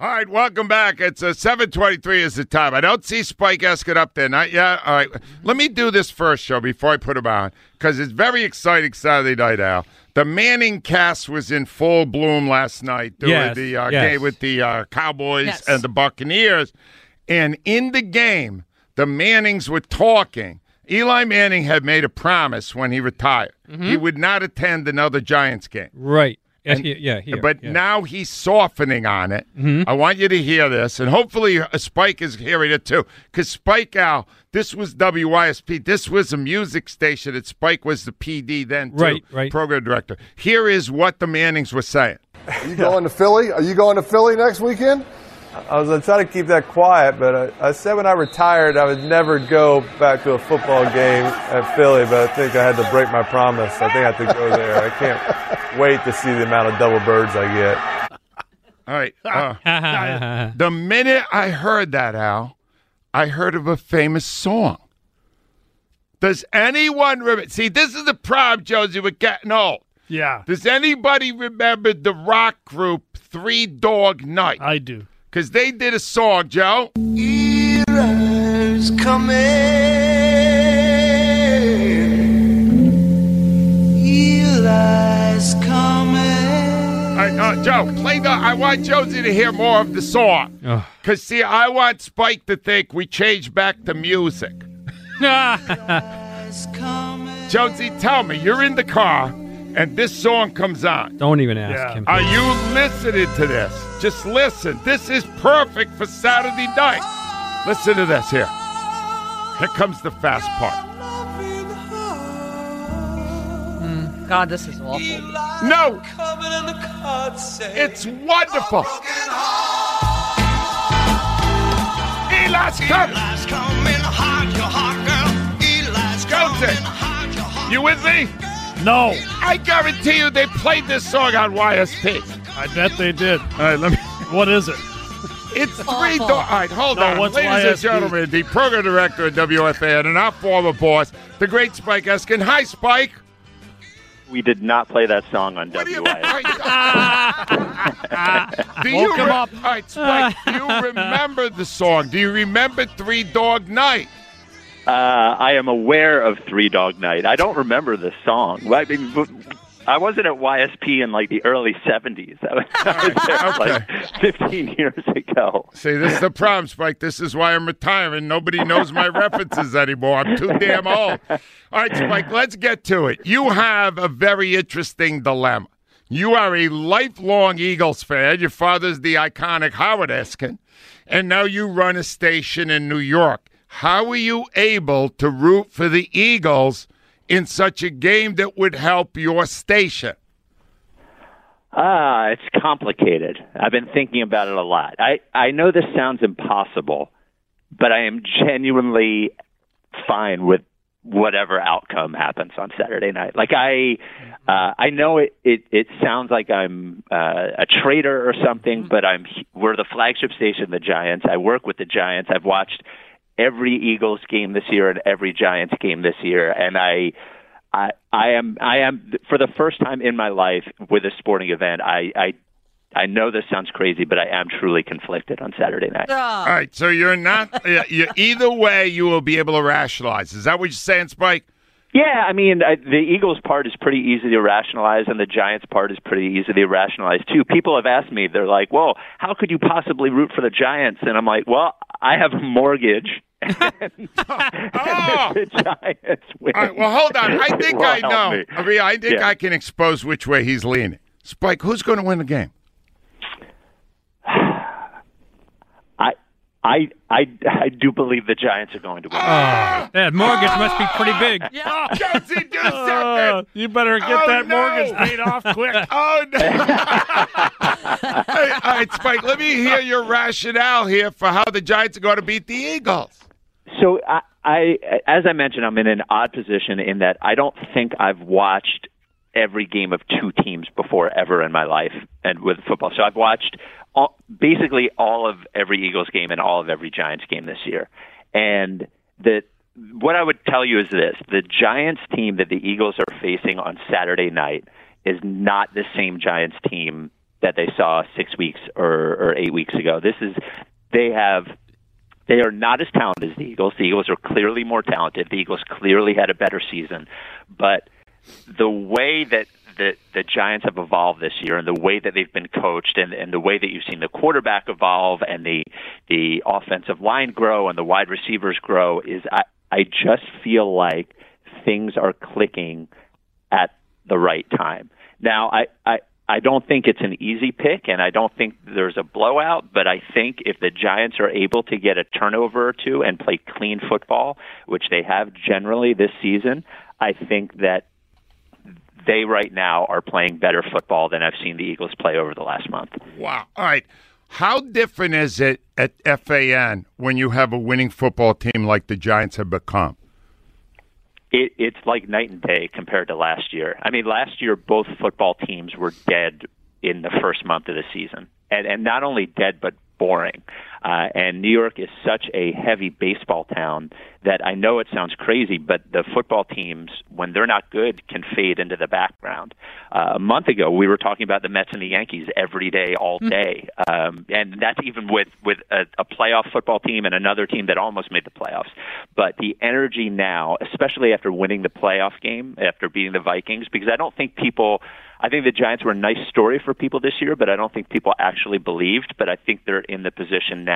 All right, welcome back. It's uh, 723 is the time. I don't see Spike Eskin up there. Not yet. All right. Let me do this first show before I put him on because it's very exciting Saturday night, Al. The ManningCast was in full bloom last night doing Yes, the uh, yes. game with the uh, Cowboys Yes. and the Buccaneers. And in the game, the Mannings were talking. Eli Manning had made a promise when he retired. He would not attend another Giants game. Right. Yeah, And- here- yeah, here, but yeah. now he's softening on it. I want you to hear this, and hopefully uh, Spike is hearing it too. Because Spike Al, this was WYSP. This was a music station. that Spike was the PD then, too, Right, right. program director. Here is what the Mannings were saying. Are you going to Philly? Are you going to Philly next weekend? I was going to try to keep that quiet, but I, I said when I retired I would never go back to a football game at Philly, but I think I had to break my promise. I think I have to go there. I can't wait to see the amount of double birds I get. All right. uh, the minute I heard that, Al, I heard of a famous song. Does anyone remember? See, this is the problem, Josie, with getting old. Yeah, Does anybody remember the rock group Three Dog Night? I do. Because they did a song, Joe. Eli's coming. Eli's coming. All right, uh, Joe, play the. I want Josie to hear more of the song. Because, see, I want Spike to think we changed back to music. Eli's coming. Josie, tell me, you're in the car and this song comes on. Don't even ask Yeah. him. Are you listening to this? Just listen. This is perfect for Saturday night. Listen to this here. Here comes the fast part. Hmm. God, this is awful. No, Coming and the cards it's wonderful. Eli's coming. Eli's coming hard, your heart girl. Eli's coming hard, your heart. you with me? No, I guarantee you they played this song on YSP. I bet they did. All right, let me. What is it? It's three. Do- All right, hold No, on. what's Ladies and gentlemen, the program director at WFAN and our former boss, the great Spike Eskin. Hi, Spike. We did not play that song on What do you WIS. Do you Woke him up. All right, Spike. Do you remember the song? Do you remember Three Dog Night? Uh, I am aware of Three Dog Night. I don't remember the song. I mean, I wasn't at YSP in like the early '70s. I was, I was there like 15 years ago. See, this is the problem, Spike. This is why I'm retiring. Nobody knows my references anymore. I'm too damn old. All right, Spike, let's get to it. You have a very interesting dilemma. You are a lifelong Eagles fan. Your father's the iconic Howard Eskin, and now you run a station in New York. How are you able to root for the Eagles in such a game that would help your station? Ah, it's complicated. I've been thinking about it a lot. I I know this sounds impossible, but I am genuinely fine with whatever outcome happens on Saturday night. Like I, uh, I know it, it, it sounds like I'm uh, a traitor or something, but I'm we're the flagship station, the Giants. I work with the Giants. I've watched every Eagles game this year and every Giants game this year, and I. I, I am I am for the first time in my life with a sporting event. I, I I know this sounds crazy, but I am truly conflicted on Saturday night. All right, so you're not. you either way, you will be able to rationalize. Is that what you're saying, Spike? Yeah, I mean, I, the Eagles part is pretty easy to rationalize, and the Giants part is pretty easy to rationalize too. People have asked me, they're like, "Well, how could you possibly root for the Giants?" And I'm like, "Well, I have a mortgage." and, and Oh! if the Giants win, All right, well, hold on. I think I know. me. I mean, I think Yeah. I can expose which way he's leaning. Spike, who's going to win the game? I, I, I, I do believe the Giants are going to win. Ah! That mortgage must be pretty big. Yeah. Josie, do Uh, something. you better get Oh, that no. mortgage paid off quick. Oh no! Hey, all right, Spike. Let me hear your rationale here for how the Giants are going to beat the Eagles. So I, I, as I mentioned, I'm in an odd position in that I don't think I've watched every game of two teams before ever in my life, and with football. So I've watched all, basically all of every Eagles game and all of every Giants game this year, and the what I would tell you is this: the Giants team that the Eagles are facing on Saturday night is not the same Giants team that they saw six weeks or, or eight weeks ago. This is they have they are not as talented as the Eagles. The Eagles are clearly more talented. The Eagles clearly had a better season, but the way that the the Giants have evolved this year and the way that they've been coached and, and the way that you've seen the quarterback evolve and the the offensive line grow and the wide receivers grow is I, I just feel like things are clicking at the right time. Now I, I I don't think it's an easy pick, and I don't think there's a blowout. But I think if the Giants are able to get a turnover or two and play clean football, which they have generally this season, I think that they right now are playing better football than I've seen the Eagles play over the last month. Wow. All right. How different is it at FAN when you have a winning football team like the Giants have become? It, it's like night and day compared to last year. I mean, last year both football teams were dead in the first month of the season, and and not only dead but boring. Uh, and New York is such a heavy baseball town that I know it sounds crazy, but the football teams, when they're not good, can fade into the background. Uh, a month ago, we were talking about the Mets and the Yankees every day, all day, um, and that's even with with a, a playoff football team and another team that almost made the playoffs. But the energy now, especially after winning the playoff game, after beating the Vikings, because I don't think people I think the Giants were a nice story for people this year, but I don't think people actually believed. But I think they're in the position now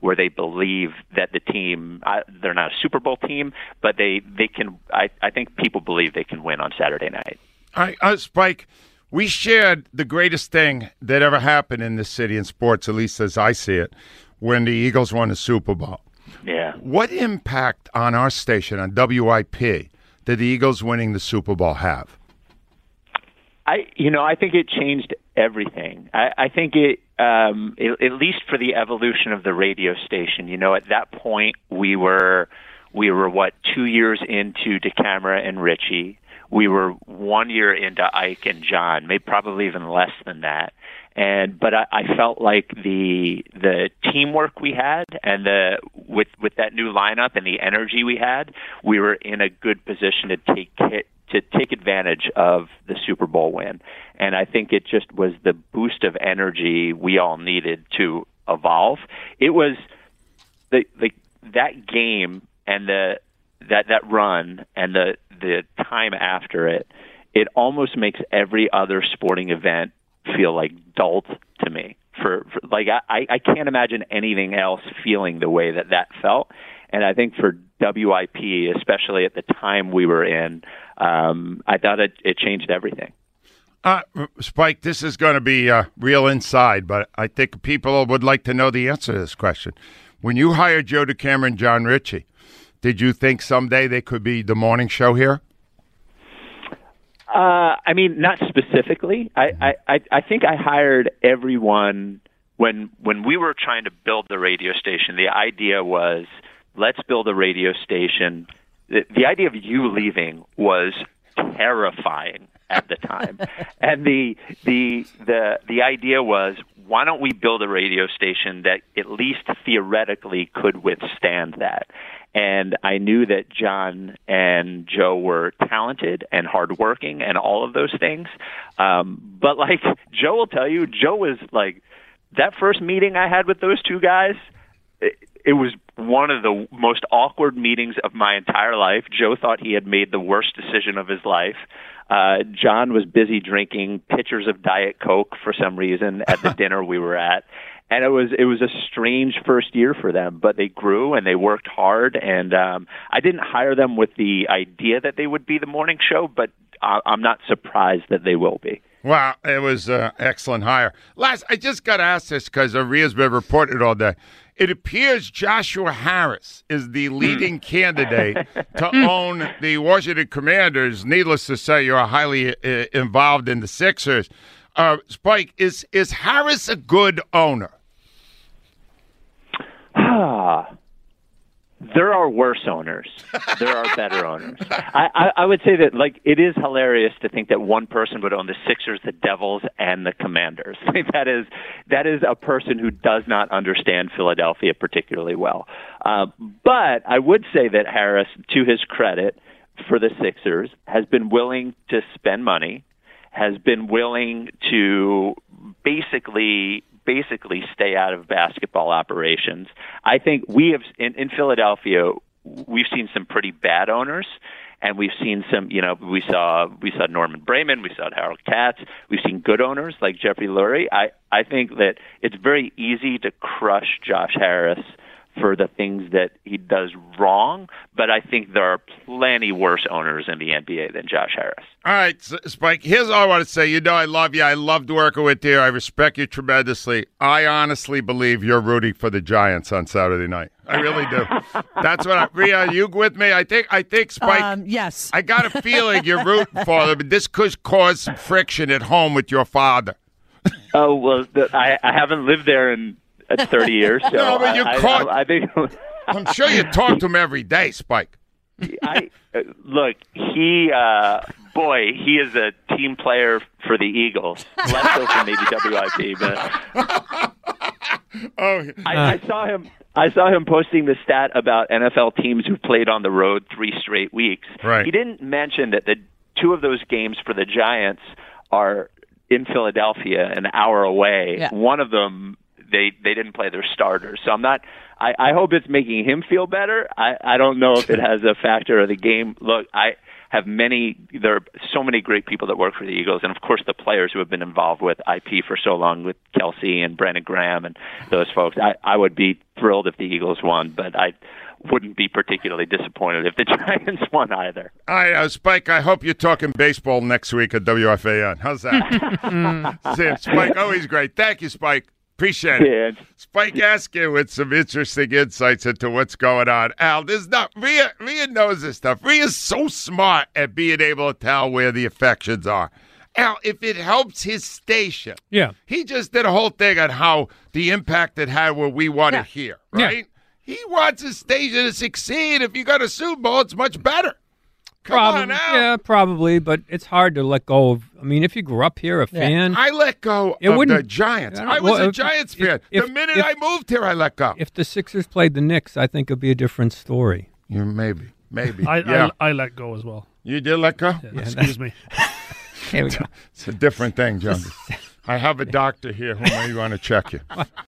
where they believe that the team, uh, they're not a Super Bowl team, but they, they can, I, I think people believe they can win on Saturday night. Right, uh, Spike, we shared the greatest thing that ever happened in this city in sports, at least as I see it, when the Eagles won the Super Bowl. Yeah. What impact on our station, on WIP, did the Eagles winning the Super Bowl have? I, you know, I think it changed everything. I, I think it, um, it, at least for the evolution of the radio station. You know, at that point we were, we were what two years into DeCamara and Ritchie. We were one year into Ike and John, maybe probably even less than that. And but I, I felt like the the teamwork we had and the with with that new lineup and the energy we had, we were in a good position to take to take advantage of the Super Bowl win. And I think it just was the boost of energy we all needed to evolve. It was the, the that game and the that that run and the the time after it. It almost makes every other sporting event feel like dull to me. For, for like I I can't imagine anything else feeling the way that that felt. And I think for WIP, especially at the time we were in, um, I thought it, it changed everything. Uh, Spike, this is going to be uh, real inside, but I think people would like to know the answer to this question. When you hired Joe DeCamara and Jon Ritchie, did you think someday they could be the morning show here? Uh, I mean, not specifically. I, I, I think I hired everyone when when we were trying to build the radio station. The idea was let's build a radio station. The, the idea of you leaving was terrifying at the time, and the the the the idea was why don't we build a radio station that at least theoretically could withstand that? And I knew that John and Joe were talented and hardworking and all of those things. Um, but like Joe will tell you, Joe was like that first meeting I had with those two guys. It, it was one of the most awkward meetings of my entire life. Joe thought he had made the worst decision of his life. Uh, John was busy drinking pitchers of Diet Coke for some reason at the dinner we were at. And it was it was a strange first year for them, but they grew and they worked hard. And um, I didn't hire them with the idea that they would be the morning show, but I, I'm not surprised that they will be. Wow, it was an excellent hire. Last, I just got asked this because Aria's been reported all day. It appears Joshua Harris is the leading candidate to own the Washington Commanders. Needless to say, you're highly uh, involved in the Sixers. Uh, Spike, is is Harris a good owner? Ah, there are worse owners. There are better owners. I, I, I would say that like it is hilarious to think that one person would own the Sixers, the Devils, and the Commanders. Like, that is that is a person who does not understand Philadelphia particularly well. Uh, but I would say that Harris, to his credit, for the Sixers, has been willing to spend money has been willing to basically basically stay out of basketball operations. I think we have in, in Philadelphia we've seen some pretty bad owners and we've seen some you know we saw we saw Norman Braman, we saw Harold Katz, we've seen good owners like Jeffrey Lurie. I I think that it's very easy to crush Josh Harris for the things that he does wrong, but I think there are plenty worse owners in the NBA than Josh Harris. All right, Spike. Here's all I want to say. You know, I love you. I loved working with you. I respect you tremendously. I honestly believe you're rooting for the Giants on Saturday night. I really do. That's what I. Rhea, are you with me? I think. I think Spike. Um, yes. I got a feeling you're rooting for them, but this could cause some friction at home with your father. Oh well, the, I, I haven't lived there in uh, 30 years, so No, but you I, caught- I, I think. I'm sure you talk to him every day, Spike. I uh, look. He, uh, boy, he is a team player for the Eagles. Less so for maybe WIP, but Oh, I, I saw him. I saw him posting the stat about NFL teams who played on the road three straight weeks. Right. He didn't mention that the two of those games for the Giants are in Philadelphia, an hour away. Yeah. One of them, they they didn't play their starters. So I'm not. I, I hope it's making him feel better. I, I don't know if it has a factor of the game. Look, I have many. There are so many great people that work for the Eagles, and of course the players who have been involved with IP for so long, with Kelce and Brandon Graham and those folks. I, I would be thrilled if the Eagles won, but I wouldn't be particularly disappointed if the Giants won either. All right, uh, Spike, I hope you're talking baseball next week at WFAN. How's that? See, Spike, always great. Thank you, Spike. Appreciate it. Yeah. Spike Eskin with some interesting insights into what's going on. Al, there's not Rhea. Rhea knows this stuff. Rhea's so smart at being able to tell where the affections are. Al, if it helps his station, Yeah. he just did a whole thing on how the impact it had where we want Yeah. to hear, Yeah. right? He wants his station to succeed. If you got a Super Bowl, it's much better. Come Probably, on, Al. yeah, probably, but it's hard to let go of. I mean, if you grew up here, a fan, I let go It of the wouldn't- Giants. I don't- I was well, a Giants if- fan. if- the minute if- I moved here, I let go. if the Sixers played the Knicks, I think it'd be a different story. you maybe, maybe. I, yeah, I, I let go as well. you did let go. Excuse me. Here we go. It's a different thing, John. I have a doctor here who may want to check you.